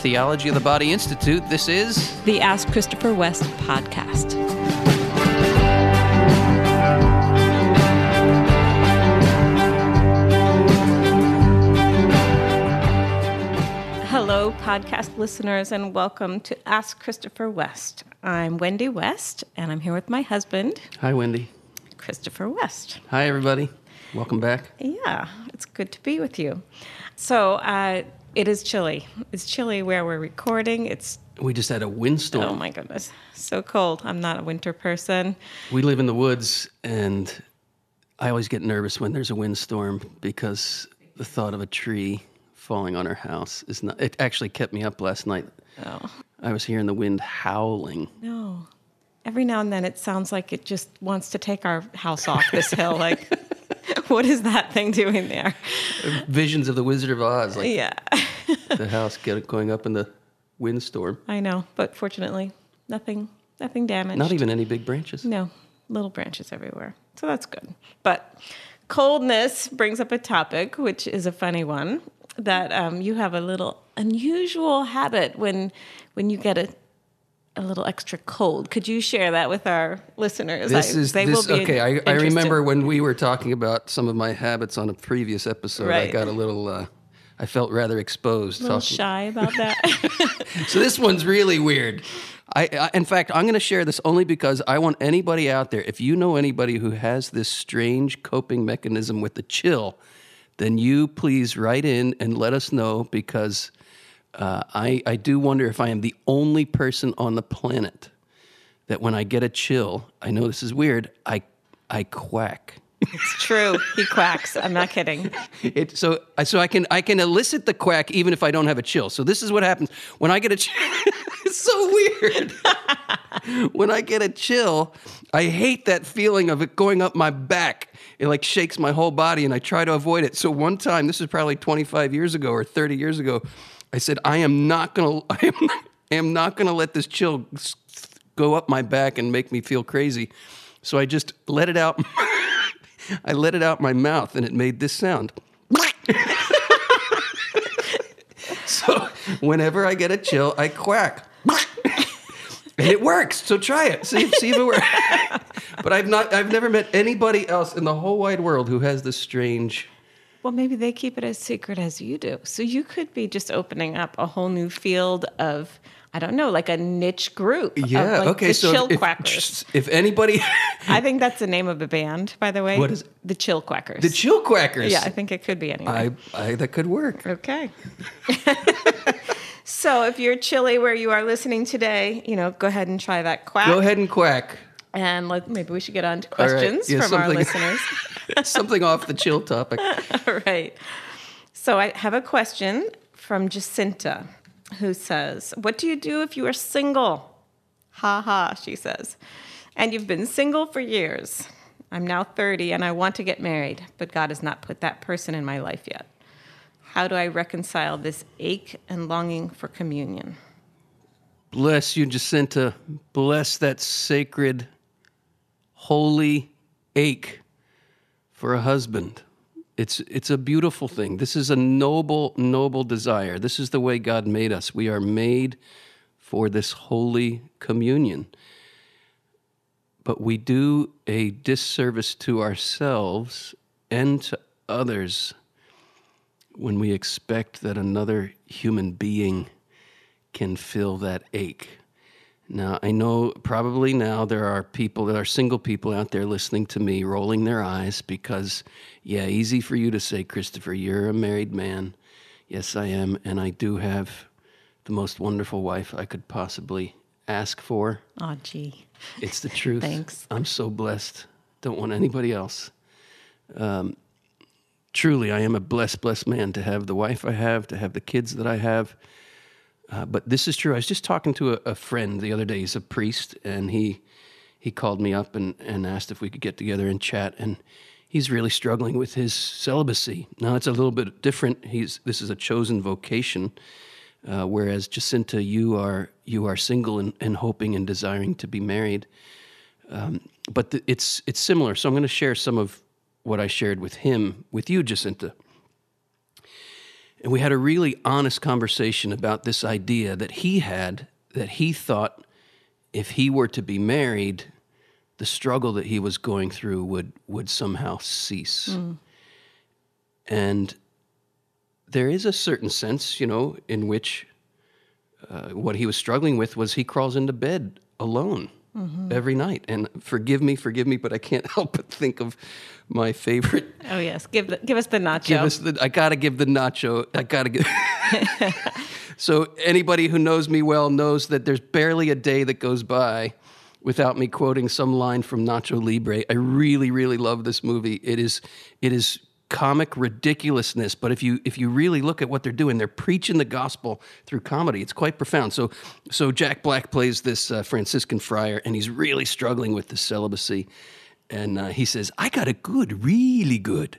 Theology of the Body Institute. This is the Ask Christopher West podcast. Hello, podcast listeners, and welcome to Ask Christopher West. I'm Wendy West, and I'm here with my husband, Hi, Wendy. Christopher West. Hi, everybody. Welcome back. Yeah, it's good to be with you. So, uh, it is chilly. It's chilly where we're recording. It's We just had a windstorm. oh my goodness, so cold. I'm not a winter person. We live in the woods, and I always get nervous when there's a windstorm because the thought of a tree falling on our house is not. It actually kept me up last night. Oh I was hearing the wind howling. no. Every now and then, it sounds like it just wants to take our house off this hill. Like, what is that thing doing there? Visions of the Wizard of Oz, like Yeah, the house get, going up in the windstorm. I know, but fortunately, nothing, nothing damaged. Not even any big branches. No, little branches everywhere. So that's good. But coldness brings up a topic, which is a funny one, that um, you have a little unusual habit when when you get a a little extra cold. Could you share that with our listeners? This I- is they this, will be okay. I, I remember when we were talking about some of my habits on a previous episode. I got a little. Uh, I felt rather exposed. a little talking- shy about that. So this one's really weird. I, I in fact, I'm going to share this only because I want anybody out there. If you know anybody who has this strange coping mechanism with the chill, then you please write in and let us know because uh, I I do wonder if I am the only person on the planet that when I get a chill, I know this is weird. I I quack. It's true. He quacks. I'm not kidding. It, so uh, so I can I can elicit the quack even if I don't have a chill. So this is what happens when I get a chill. it's so weird. when I get a chill, I hate that feeling of it going up my back. It like shakes my whole body, and I try to avoid it. So one time, this is probably 25 years ago or 30 years ago, I said I am not gonna I am, I am not gonna let this chill go up my back and make me feel crazy. So I just let it out. I let it out my mouth, and it made this sound. so whenever I get a chill, I quack. and it works. So try it. See, if- see if it works. but I've not I've never met anybody else in the whole wide world who has this strange Well, maybe they keep it as secret as you do. So you could be just opening up a whole new field of, I don't know, like a niche group. Yeah, like okay, The so Chill if, Quackers. if anybody I think that's the name of a band, by the way. What is? The Chill Quackers. the chill quackers. yeah, I think it could be anyway. I, I that could work. Okay. so if you're chilly where you are listening today, you know, go ahead and try that quack. Go ahead and quack. And let, maybe we should get on to All right. questions Yeah, from our listeners. Something off the chill topic. All right. So I have a question from Jacinta who says, What do you do if you are single? Ha ha, she says. And you've been single for years. I'm now 30 and I want to get married, but God has not put that person in my life yet. How do I reconcile this ache and longing for communion? Bless you, Jacinta. Bless that sacred, holy ache for a husband. It's, it's a beautiful thing. This is a noble, noble desire. This is the way God made us. We are made for this holy communion. But we do a disservice to ourselves and to others when we expect that another human being can fill that ache. Now, I know probably now there are people that are single people out there listening to me rolling their eyes because, yeah, easy for you to say, Christopher, you're a married man. Yes, I am. And I do have the most wonderful wife I could possibly ask for. Oh, gee. It's the truth. Thanks. I'm so blessed. Don't want anybody else. Um, truly, I am a blessed, blessed man to have the wife I have, to have the kids that I have. Uh, but this is true. I was just talking to a, a friend the other day. He's a priest, and he he called me up and, and asked if we could get together and chat. And he's really struggling with his celibacy. Now it's a little bit different. He's this is a chosen vocation, uh, whereas Jacinta, you are you are single and, and hoping and desiring to be married. Um, but the, it's it's similar. So I'm going to share some of what I shared with him with you, Jacinta. And we had a really honest conversation about this idea that he had that he thought if he were to be married, the struggle that he was going through would would somehow cease. And there is a certain sense, you know, in which uh, what he was struggling with was he crawls into bed alone Mm-hmm. every night. And forgive me, forgive me, but I can't help but think of my favorite. Oh yes, give the, give us the nacho. Give us the. I gotta give the nacho. I gotta give. so anybody who knows me well knows that there's barely a day that goes by without me quoting some line from Nacho Libre. I really, really love this movie. It is, it is comic ridiculousness, but if you if you really look at what they're doing, they're preaching the gospel through comedy. It's quite profound. So, so Jack Black plays this uh, Franciscan friar, and he's really struggling with the celibacy. And uh, he says, "I got it good, really good.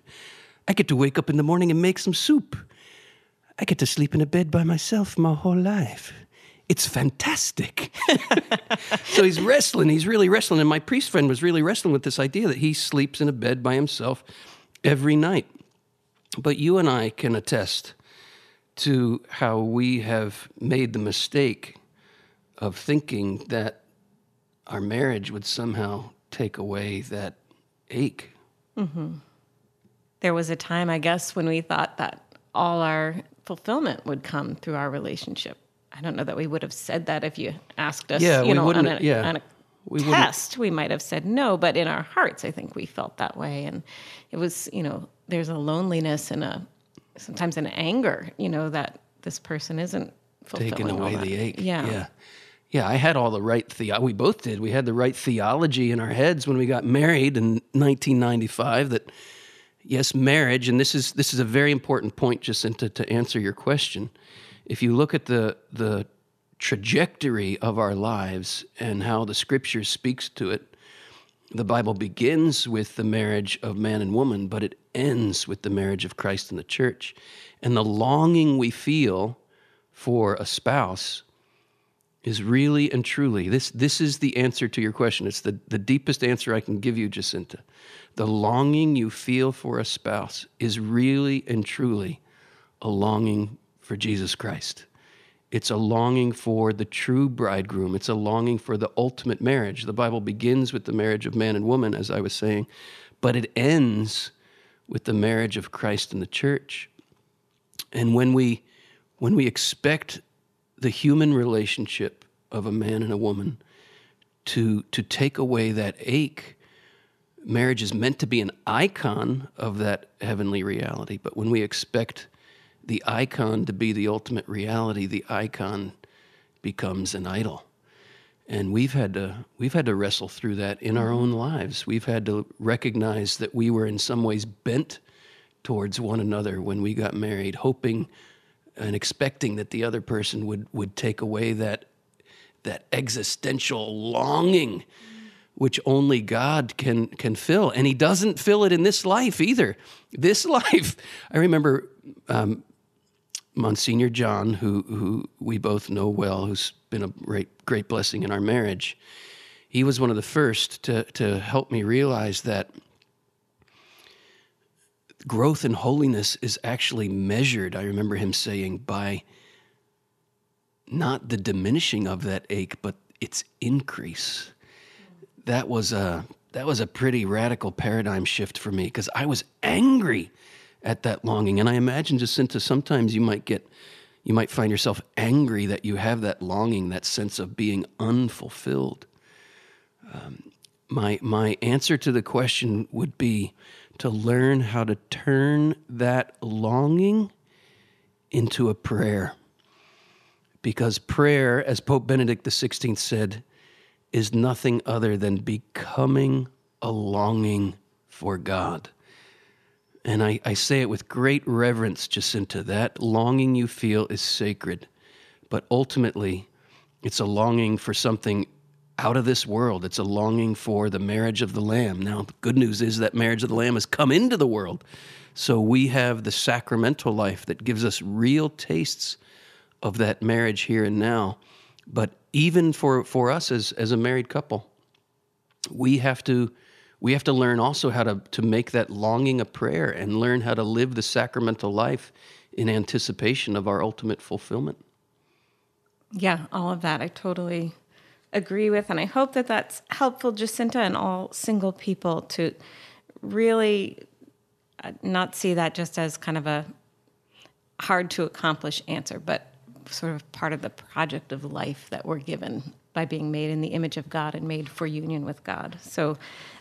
I get to wake up in the morning and make some soup. I get to sleep in a bed by myself my whole life." It's fantastic. so he's wrestling. He's really wrestling. And my priest friend was really wrestling with this idea that he sleeps in a bed by himself every night. But you and I can attest to how we have made the mistake of thinking that our marriage would somehow take away that ache. Mm-hmm. there was a time, I guess, when we thought that all our fulfillment would come through our relationship. I don't know that we would have said that if you asked us, Yeah, you we know, on wouldn't- a, yeah. on a We test. We might have said no, but in our hearts, I think we felt that way. And it was, you know, there's a loneliness and a sometimes an anger, you know, that this person isn't fulfilling taking away the ache. Yeah. yeah, yeah. I had all the right the we both did. We had the right theology in our heads when we got married in 1995. That yes, marriage, and this is this is a very important point, Jacinta, to answer your question. If you look at the the trajectory of our lives and how the Scripture speaks to it, the Bible begins with the marriage of man and woman, but it ends with the marriage of Christ and the church. And the longing we feel for a spouse is really and truly this this is the answer to your question. It's the, the deepest answer I can give you, Jacinta. The longing you feel for a spouse is really and truly a longing for Jesus Christ. It's a longing for the true bridegroom. It's a longing for the ultimate marriage. The Bible begins with the marriage of man and woman, as I was saying, but it ends with the marriage of Christ and the church. And when we when we expect the human relationship of a man and a woman to to take away that ache, marriage is meant to be an icon of that heavenly reality. But when we expect the icon to be the ultimate reality, the icon becomes an idol. And we've had to we've had to wrestle through that in our own lives. We've had to recognize that we were in some ways bent towards one another when we got married, hoping and expecting that the other person would would take away that that existential longing which only God can can fill, and He doesn't fill it in this life either. This life, I remember um, Monsignor John, who who we both know well, who's been a great great blessing in our marriage. He was one of the first to to help me realize that growth in holiness is actually measured. I remember him saying by not the diminishing of that ache, but its increase that was a that was a pretty radical paradigm shift for me because I was angry at that longing, and I imagine Jacinta, sometimes you might get you might find yourself angry that you have that longing, that sense of being unfulfilled. Um, my my answer to the question would be to learn how to turn that longing into a prayer. Because prayer, as Pope Benedict XVI said, is nothing other than becoming a longing for God. And I, I say it with great reverence, Jacinta. That longing you feel is sacred, but ultimately, it's a longing for something out of this world. It's a longing for the marriage of the Lamb. Now, the good news is that marriage of the Lamb has come into the world. So we have the sacramental life that gives us real tastes of that marriage here and now. But even for, for us as, as a married couple, we have to we have to learn also how to, to make that longing a prayer and learn how to live the sacramental life in anticipation of our ultimate fulfillment. Yeah, all of that I totally agree with. And I hope that that's helpful, Jacinta, and all single people to really uh, not see that just as kind of a hard to accomplish answer, but sort of part of the project of life that we're given by being made in the image of God and made for union with God. So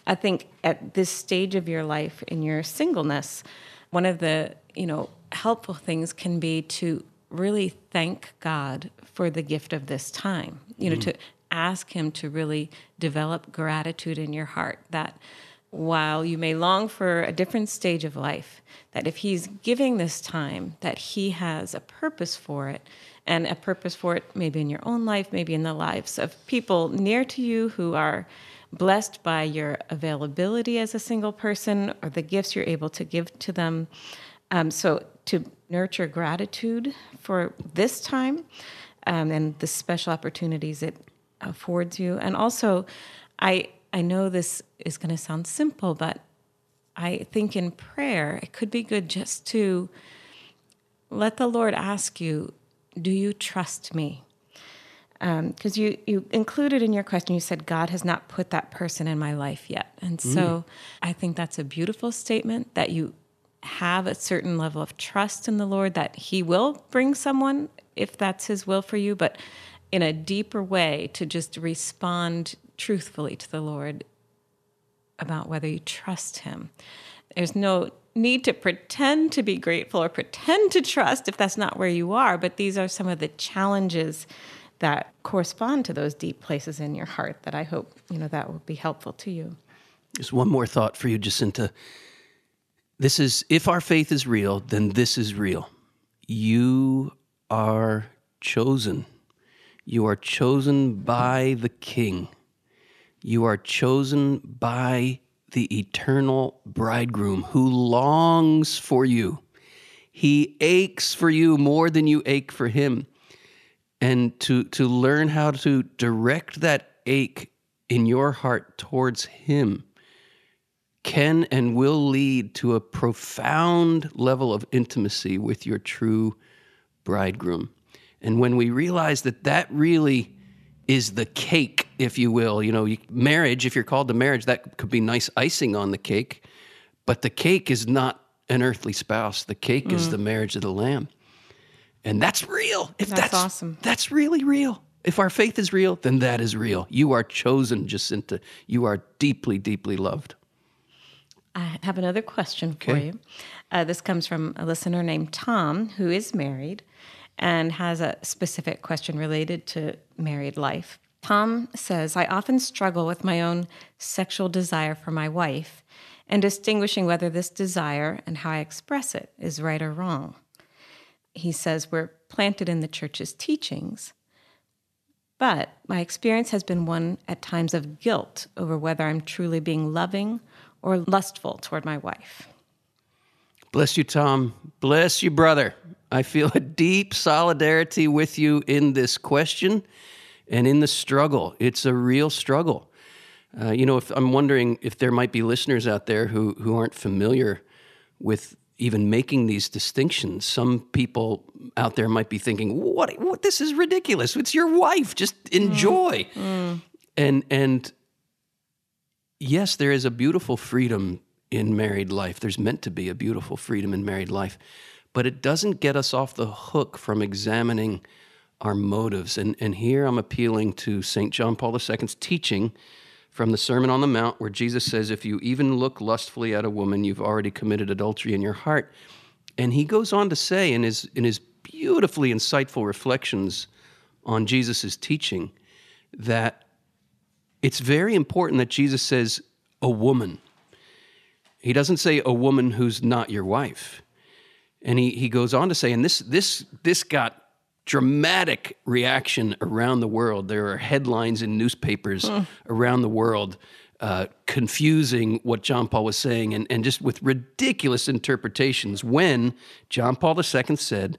I think at this stage of your life in your singleness, one of the, you know, helpful things can be to really thank God for the gift of this time. You know, mm-hmm. to ask him to really develop gratitude in your heart that while you may long for a different stage of life, that if he's giving this time, that he has a purpose for it, and a purpose for it maybe in your own life, maybe in the lives of people near to you who are blessed by your availability as a single person or the gifts you're able to give to them. Um, so to nurture gratitude for this time um, and the special opportunities it affords you. And also, I I know this is going to sound simple, but I think in prayer it could be good just to let the Lord ask you, "Do you trust me?" Because um, you you included in your question, you said God has not put that person in my life yet, and so mm. I think that's a beautiful statement that you have a certain level of trust in the Lord that He will bring someone if that's His will for you, but in a deeper way to just respond truthfully to the Lord about whether you trust Him. There's no need to pretend to be grateful or pretend to trust if that's not where you are, but these are some of the challenges that correspond to those deep places in your heart that I hope, you know, that will be helpful to you. Just one more thought for you, Jacinta. This is if our faith is real, then this is real. You are chosen. You are chosen by the King. You are chosen by the eternal bridegroom who longs for you. He aches for you more than you ache for him. And to, to learn how to direct that ache in your heart towards him can and will lead to a profound level of intimacy with your true bridegroom. And when we realize that that really is the cake, if you will, you know, marriage, if you're called to marriage, that could be nice icing on the cake, but the cake is not an earthly spouse. The cake mm. is the marriage of the Lamb. And that's real. If that's, that's awesome. That's really real. If our faith is real, then that is real. You are chosen, Jacinta. You are deeply, deeply loved. I have another question for you. Uh, this comes from a listener named Tom, who is married and has a specific question related to married life. Tom says, I often struggle with my own sexual desire for my wife and distinguishing whether this desire and how I express it is right or wrong. He says, We're planted in the church's teachings, but my experience has been one at times of guilt over whether I'm truly being loving or lustful toward my wife. Bless you, Tom. Bless you, brother. I feel a deep solidarity with you in this question and in the struggle. It's a real struggle. Uh, you know, if I'm wondering if there might be listeners out there who, who aren't familiar with even making these distinctions. Some people out there might be thinking, "What? What? This is ridiculous. It's your wife. Just enjoy." Mm. Mm. And and yes, there is a beautiful freedom in married life. There's meant to be a beautiful freedom in married life, but it doesn't get us off the hook from examining our motives. And, and here I'm appealing to St. John Paul II's teaching from the Sermon on the Mount, where Jesus says, If you even look lustfully at a woman, you've already committed adultery in your heart. And he goes on to say in his, in his beautifully insightful reflections on Jesus' teaching that it's very important that Jesus says, a woman. He doesn't say a woman who's not your wife. And he, he goes on to say, and this, this, this got dramatic reaction around the world. There are headlines in newspapers hmm. around the world uh, confusing what John Paul was saying and, and just with ridiculous interpretations when John Paul II said,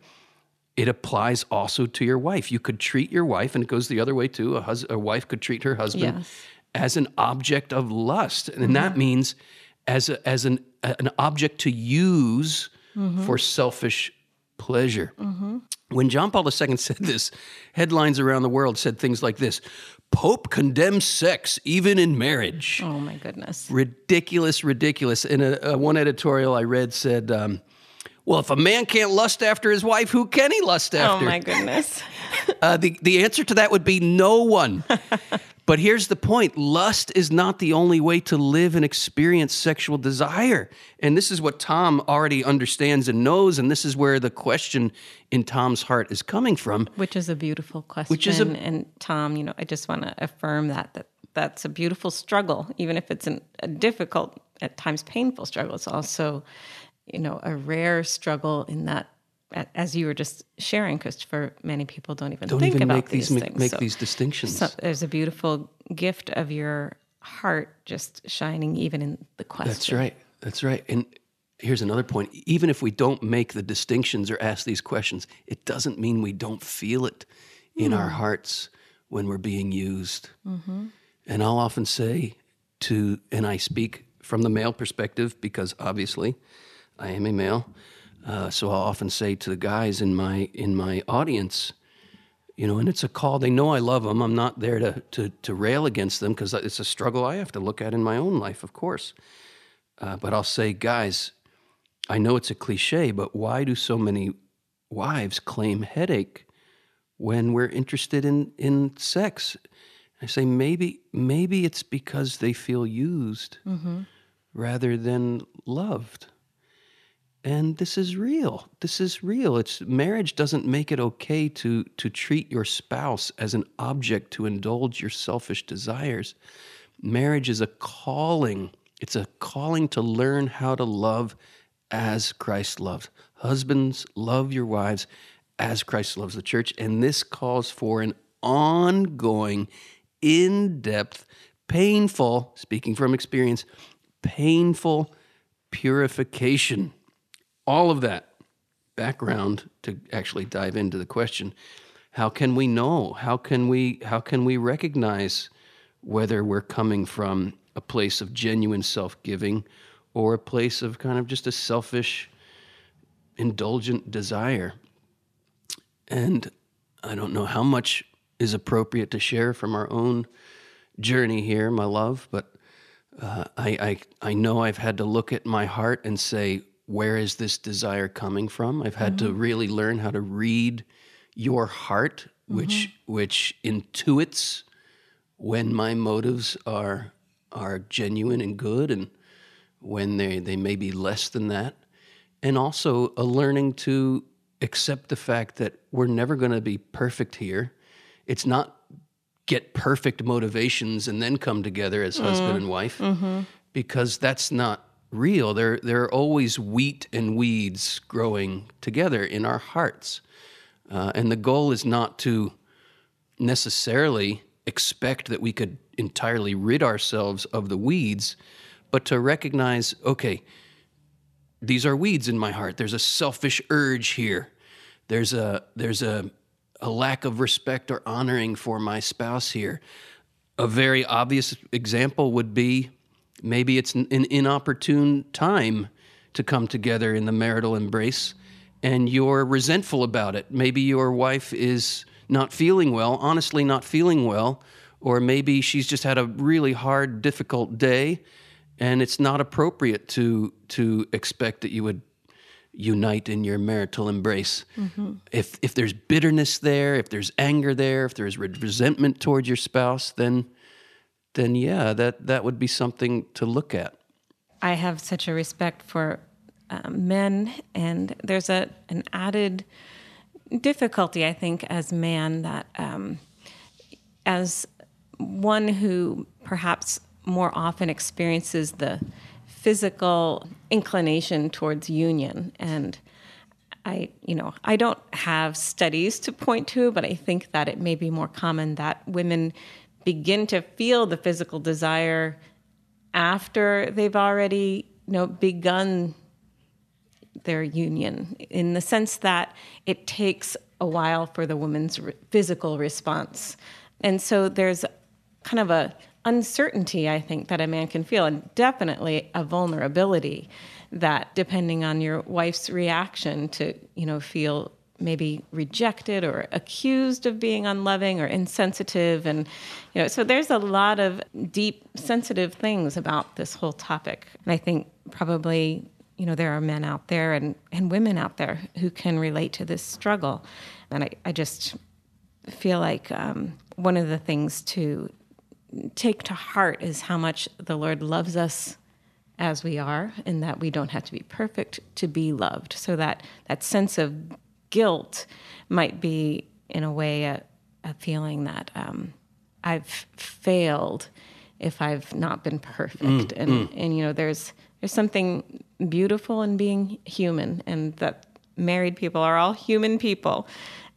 it applies also to your wife. You could treat your wife, and it goes the other way too. A, hus- a wife could treat her husband. Yes. as an object of lust, and that means as a, as an an object to use for selfish pleasure. When John Paul II said this, headlines around the world said things like this: "Pope condemns sex even in marriage." Oh my goodness. ridiculous, ridiculous. In a, a one editorial I read said, um, "Well, if a man can't lust after his wife, who can he lust after? Oh my goodness. Uh, the the answer to that would be no one. but here's the point: lust is not the only way to live and experience sexual desire, and this is what Tom already understands and knows, and this is where the question in Tom's heart is coming from. Which is a beautiful question. Which is a- and Tom, you know, I just want to affirm that that that's a beautiful struggle, even if it's an, a difficult, at times painful struggle. It's also, you know, a rare struggle in that, as you were just sharing, Christopher, many people don't even Don't think even about make these things. make So- these distinctions. so there's a beautiful gift of your heart just shining even in the question. That's right. That's right. And here's another point. Even if we don't make the distinctions or ask these questions, it doesn't mean we don't feel it in our hmm. hearts when we're being used. Mm-hmm. And I'll often say to, and I speak from the male perspective because obviously I am a male. Uh, so I'll often say to the guys in my in my audience, you know, and it's a call. They know I love them. I'm not there to to, to rail against them because it's a struggle I have to look at in my own life, of course. Uh, but I'll say, guys, I know it's a cliche, but why do so many wives claim headache when we're interested in in sex? I say maybe maybe it's because they feel used rather than loved. And this is real. This is real. It's marriage doesn't make it okay to to treat your spouse as an object to indulge your selfish desires. Marriage is a calling. It's a calling to learn how to love as Christ loves. Husbands, love your wives as Christ loves the church. And this calls for an ongoing, in depth, painful, speaking from experience, painful purification. All of that background to actually dive into the question how can we know? How can we how can we recognize whether we're coming from a place of genuine self-giving or a place of kind of just a selfish indulgent desire? And i don't know how much is appropriate to share from our own journey here my love but uh, I, I I know I've had to look at my heart and say, where is this desire coming from? I've had to mm-hmm. really learn how to read your heart, which mm-hmm. which intuits when my motives are are genuine and good, and when they they may be less than that, and also a learning to accept the fact that we're never going to be perfect here. It's not get perfect motivations and then come together as husband mm-hmm. and wife because that's not real. There, there are always wheat and weeds growing together in our hearts. Uh, and the goal is not to necessarily expect that we could entirely rid ourselves of the weeds, but to recognize okay, these are weeds in my heart. There's a selfish urge here. There's a there's a a lack of respect or honoring for my spouse here. A very obvious example would be maybe it's an an inopportune time to come together in the marital embrace and you're resentful about it. Maybe your wife is not feeling well, honestly not feeling well, or maybe she's just had a really hard difficult day and it's not appropriate to to expect that you would unite in your marital embrace. Mm-hmm. If if there's bitterness there, if there's anger there, if there's resentment towards your spouse, then then yeah, that that would be something to look at. I have such a respect for um, men, and there's a an added difficulty, I think, as man that um, as one who perhaps more often experiences the physical inclination towards union and I, you know, I don't have studies to point to, but I think that it may be more common that women begin to feel the physical desire after they've already, you know, begun their union in the sense that it takes a while for the woman's re- physical response. And so there's kind of a, uncertainty, I think, that a man can feel, and definitely a vulnerability that, depending on your wife's reaction, to you know feel maybe rejected or accused of being unloving or insensitive. And you know so there's a lot of deep sensitive things about this whole topic. And i think probably you know there are men out there and, and women out there who can relate to this struggle. And i, I just feel like um, one of the things to take to heart is how much the lord loves us as we are and that we don't have to be perfect to be loved. So that that sense of guilt might be, in a way, a, a feeling that um, I've failed if I've not been perfect. Mm, and, mm. and, you know, there's, there's something beautiful in being human, and that married people are all human people.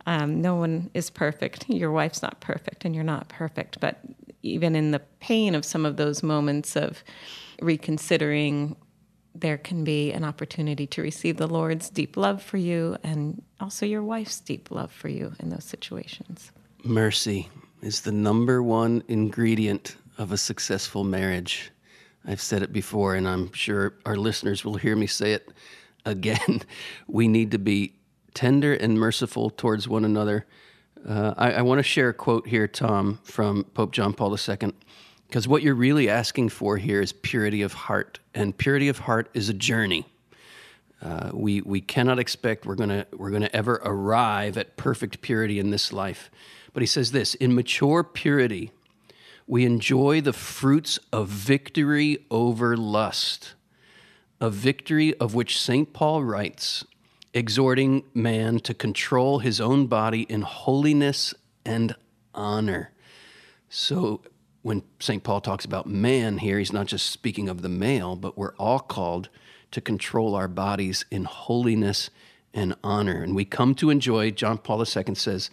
Um, no one is perfect. Your wife's not perfect, and you're not perfect. But even in the pain of some of those moments of reconsidering there can be an opportunity to receive the Lord's deep love for you and also your wife's deep love for you in those situations. Mercy is the number one ingredient of a successful marriage. I've said it before, and I'm sure our listeners will hear me say it again. we need to be tender and merciful towards one another. Uh, I, I want to share a quote here, Tom, from Pope John Paul II. Because what you're really asking for here is purity of heart, and purity of heart is a journey. Uh, we we cannot expect we're gonna we're gonna ever arrive at perfect purity in this life. But he says this: in mature purity, we enjoy the fruits of victory over lust, a victory of which Saint Paul writes, exhorting man to control his own body in holiness and honor. So when St. Paul talks about man here, he's not just speaking of the male, but we're all called to control our bodies in holiness and honor. And we come to enjoy, John Paul II says,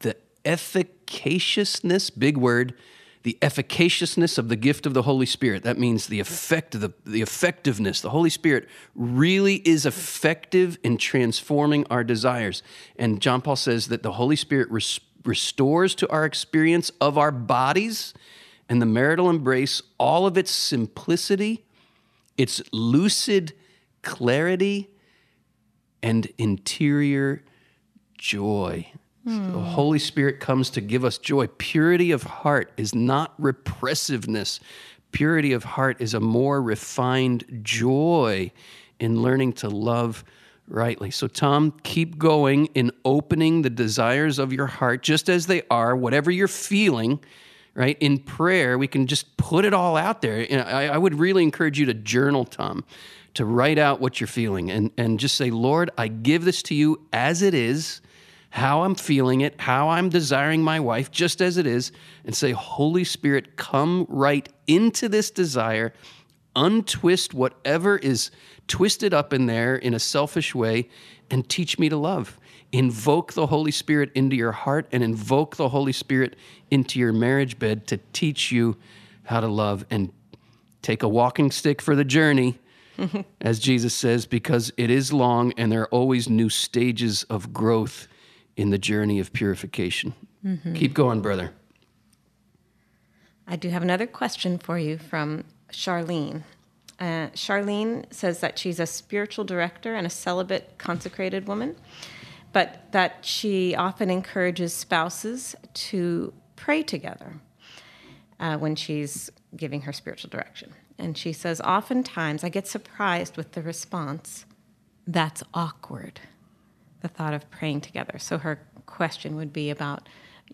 the efficaciousness, big word, the efficaciousness of the gift of the Holy Spirit. That means the effect, the, the effectiveness. The Holy Spirit really is effective in transforming our desires. And John Paul says that the Holy Spirit res- restores to our experience of our bodies and the marital embrace all of its simplicity, its lucid clarity, and interior joy. Mm. The Holy Spirit comes to give us joy. Purity of heart is not repressiveness. Purity of heart is a more refined joy in learning to love rightly. So, Tom, keep going in opening the desires of your heart just as they are, whatever you're feeling, right? In prayer, we can just put it all out there. I, I would really encourage you to journal, Tom, to write out what you're feeling and, and just say, Lord, I give this to you as it is, how I'm feeling it, how I'm desiring my wife, just as it is, and say, Holy Spirit, come right into this desire, untwist whatever is twisted up in there in a selfish way and teach me to love. Invoke the Holy Spirit into your heart and invoke the Holy Spirit into your marriage bed to teach you how to love and take a walking stick for the journey, as Jesus says, because it is long and there are always new stages of growth in the journey of purification. Mm-hmm. Keep going, brother. I do have another question for you from Charlene. Uh, Charlene says that she's a spiritual director and a celibate consecrated woman, but that she often encourages spouses to pray together uh, when she's giving her spiritual direction. And she says, oftentimes I get surprised with the response, that's awkward, the thought of praying together. So her question would be about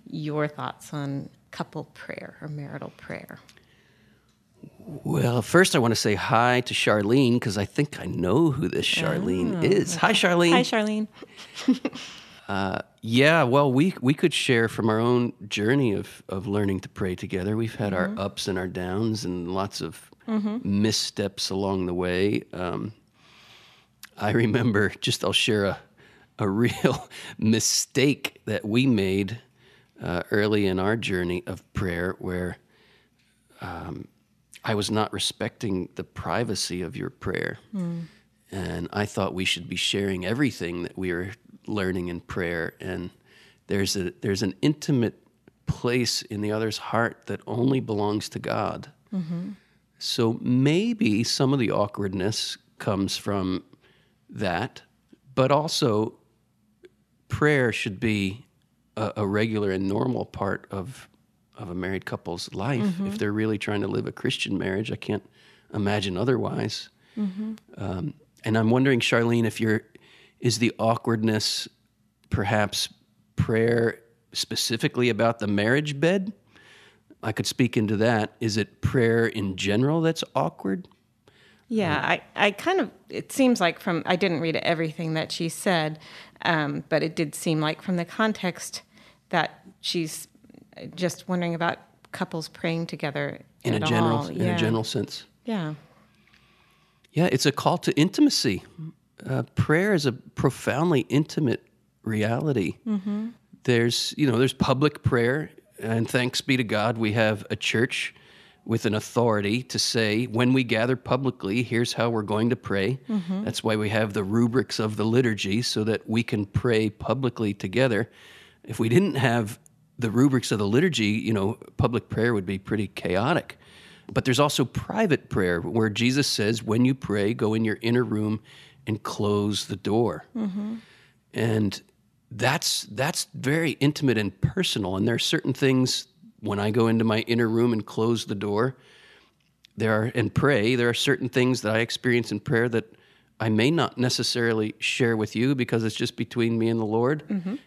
your thoughts on couple prayer or marital prayer. Well, first I want to say hi to Charlene because I think I know who this Charlene oh, is. Hi, Charlene. Hi, Charlene. uh, yeah, well, we we could share from our own journey of of learning to pray together. We've had mm-hmm. our ups and our downs and lots of mm-hmm. missteps along the way. Um, I remember just I'll share a a real mistake that we made uh, early in our journey of prayer where. Um, I was not respecting the privacy of your prayer. Mm. And I thought we should be sharing everything that we are learning in prayer. And there's a there's an intimate place in the other's heart that only belongs to God. So maybe some of the awkwardness comes from that, but also prayer should be a, a regular and normal part of of a married couple's life if they're really trying to live a Christian marriage. I can't imagine otherwise. Um, and I'm wondering, Charlene, if you're is the awkwardness perhaps prayer specifically about the marriage bed? I could speak into that. Is it prayer in general that's awkward? Yeah, I, I kind of, it seems like from, I didn't read everything that she said, um, but it did seem like from the context that she's just wondering about couples praying together In a general all. in yeah. a general sense. Yeah. Yeah, it's a call to intimacy. Uh, prayer is a profoundly intimate reality. There's, you know, there's public prayer, and thanks be to God, we have a church with an authority to say when we gather publicly, here's how we're going to pray. That's why we have the rubrics of the liturgy so that we can pray publicly together. If we didn't have the rubrics of the liturgy, you know, public prayer would be pretty chaotic. But there's also private prayer where Jesus says, when you pray, go in your inner room and close the door. Mm-hmm. And that's that's very intimate and personal. And there are certain things when I go into my inner room and close the door, there are and pray, there are certain things that I experience in prayer that I may not necessarily share with you because it's just between me and the Lord.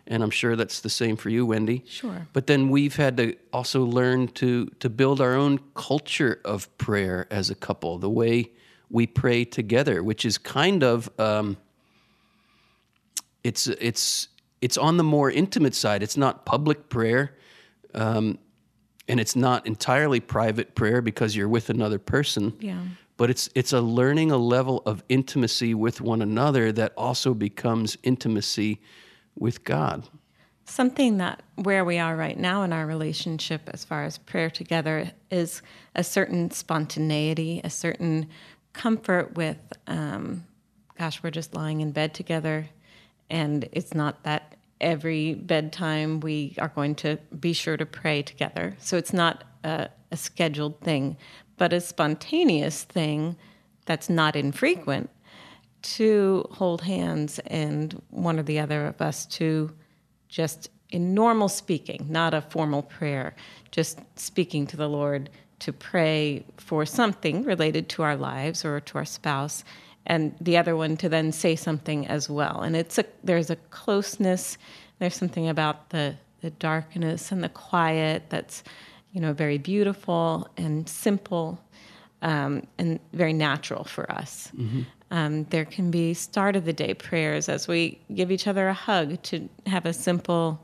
And I'm sure that's the same for you, Wendy. Sure. But then we've had to also learn to to build our own culture of prayer as a couple, the way we pray together, which is kind of um, it's it's it's on the more intimate side. It's not public prayer, um, and it's not entirely private prayer because you're with another person. Yeah. But it's it's a learning a level of intimacy with one another that also becomes intimacy with God. Something that where we are right now in our relationship, as far as prayer together, is a certain spontaneity, a certain comfort with, um, gosh, we're just lying in bed together. And it's not that every bedtime we are going to be sure to pray together. So it's not a, a scheduled thing, but a spontaneous thing that's not infrequent to hold hands and one or the other of us to just in normal speaking, not a formal prayer, just speaking to the Lord to pray for something related to our lives or to our spouse, and the other one to then say something as well. And it's a there's a closeness. There's something about the the darkness and the quiet that's you know very beautiful and simple um, and very natural for us. Um, there can be start of the day prayers as we give each other a hug to have a simple,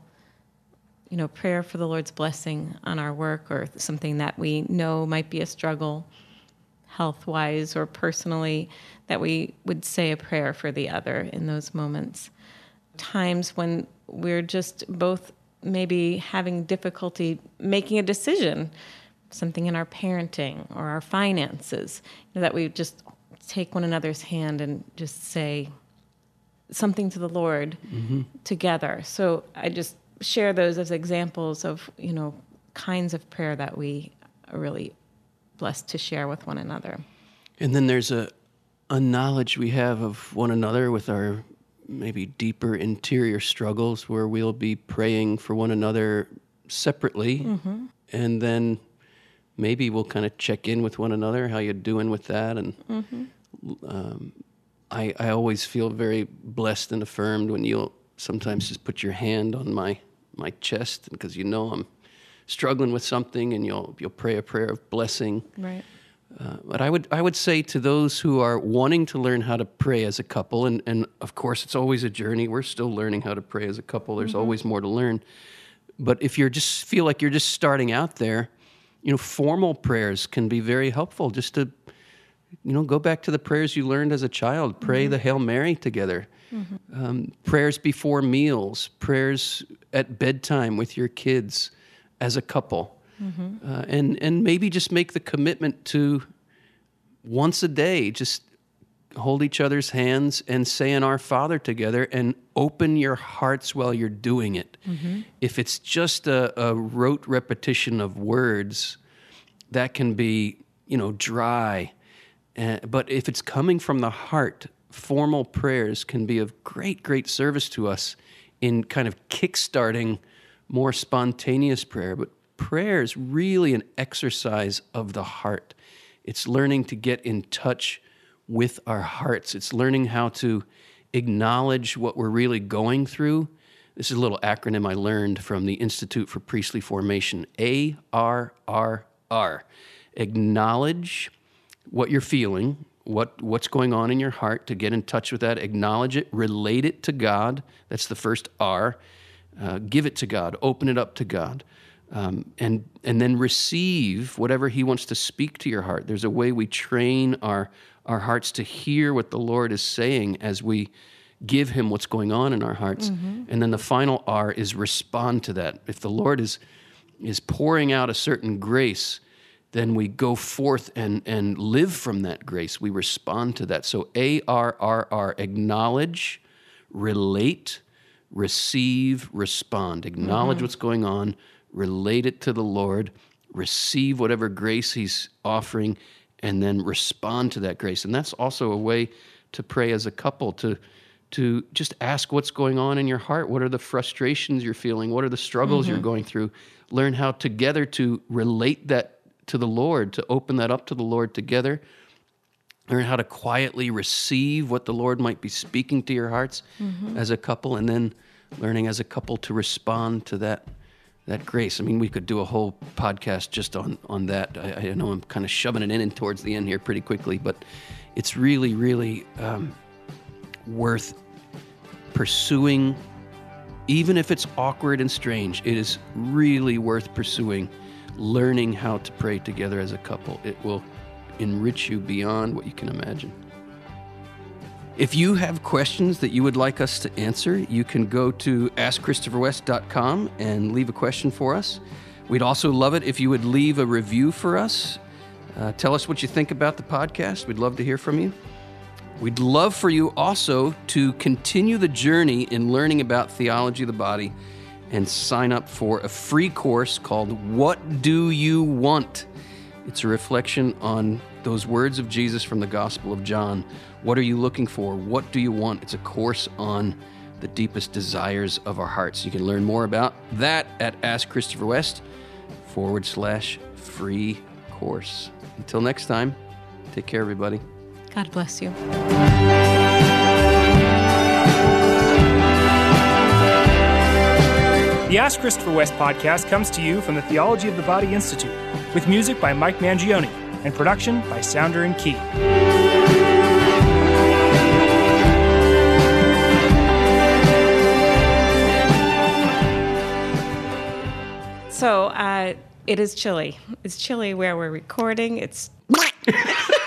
you know, prayer for the Lord's blessing on our work or something that we know might be a struggle, health wise or personally, that we would say a prayer for the other in those moments. Times when we're just both maybe having difficulty making a decision something in our parenting or our finances, you know, that we just take one another's hand and just say something to the Lord mm-hmm. together. So I just share those as examples of, you know, kinds of prayer that we are really blessed to share with one another. And then there's a a knowledge we have of one another with our maybe deeper interior struggles where we'll be praying for one another separately. And then maybe we'll kind of check in with one another how you doing with that? And um, I, I always feel very blessed and affirmed when you'll sometimes just put your hand on my my chest because you know I'm struggling with something and you'll you'll pray a prayer of blessing. Right. Uh, but I would I would say to those who are wanting to learn how to pray as a couple, and, and of course it's always a journey. We're still learning how to pray as a couple. There's always more to learn. But if you're just feel like you're just starting out there, you know, formal prayers can be very helpful. Just to, you know, go back to the prayers you learned as a child. Pray the Hail Mary together. Um, prayers before meals. Prayers at bedtime with your kids as a couple uh, and and maybe just make the commitment to once a day just hold each other's hands and say in Our Father together and open your hearts while you're doing it. If it's just a, a rote repetition of words, that can be, you know, dry. Uh, but if it's coming from the heart, formal prayers can be of great, great service to us in kind of kickstarting more spontaneous prayer. But prayer is really an exercise of the heart. It's learning to get in touch with our hearts. It's learning how to acknowledge what we're really going through. This is a little acronym I learned from the Institute for Priestly Formation A R R R. Acknowledge what you're feeling, what, what's going on in your heart, to get in touch with that, acknowledge it, relate it to God. That's the first R. Uh, give it to God, open it up to God. Um, and and then receive whatever He wants to speak to your heart. There's a way we train our our hearts to hear what the Lord is saying as we give Him what's going on in our hearts. And then the final R is respond to that. If the Lord is is pouring out a certain grace, then we go forth and and live from that grace. We respond to that. So A R R R acknowledge, relate, receive, respond. Acknowledge what's going on, relate it to the Lord, receive whatever grace He's offering, and then respond to that grace. And that's also a way to pray as a couple to to just ask what's going on in your heart. What are the frustrations you're feeling? What are the struggles you're mm-hmm. going through? Learn how together to relate that to the Lord, to open that up to the Lord together learn how to quietly receive what the Lord might be speaking to your hearts mm-hmm. as a couple, and then learning as a couple to respond to that that grace. I mean, we could do a whole podcast just on on that. I, I know I'm kind of shoving it in and towards the end here pretty quickly, but it's really, really um, worth pursuing. Even if it's awkward and strange, it is really worth pursuing learning how to pray together as a couple. It will enrich you beyond what you can imagine. If you have questions that you would like us to answer, you can go to askchristopherwest.com and leave a question for us. We'd also love it if you would leave a review for us. Uh, tell us what you think about the podcast. We'd love to hear from you. We'd love for you also to continue the journey in learning about theology of the body and sign up for a free course called What Do You Want? It's a reflection on those words of Jesus from the Gospel of John. What are you looking for? What do you want? It's a course on the deepest desires of our hearts. You can learn more about that at Ask Christopher West forward slash free course. Until next time, take care, everybody. God bless you. The Ask Christopher West podcast comes to you from the Theology of the Body Institute, with music by Mike Mangione and production by Sounder and Key. So uh, it is chilly. It's chilly where we're recording. It's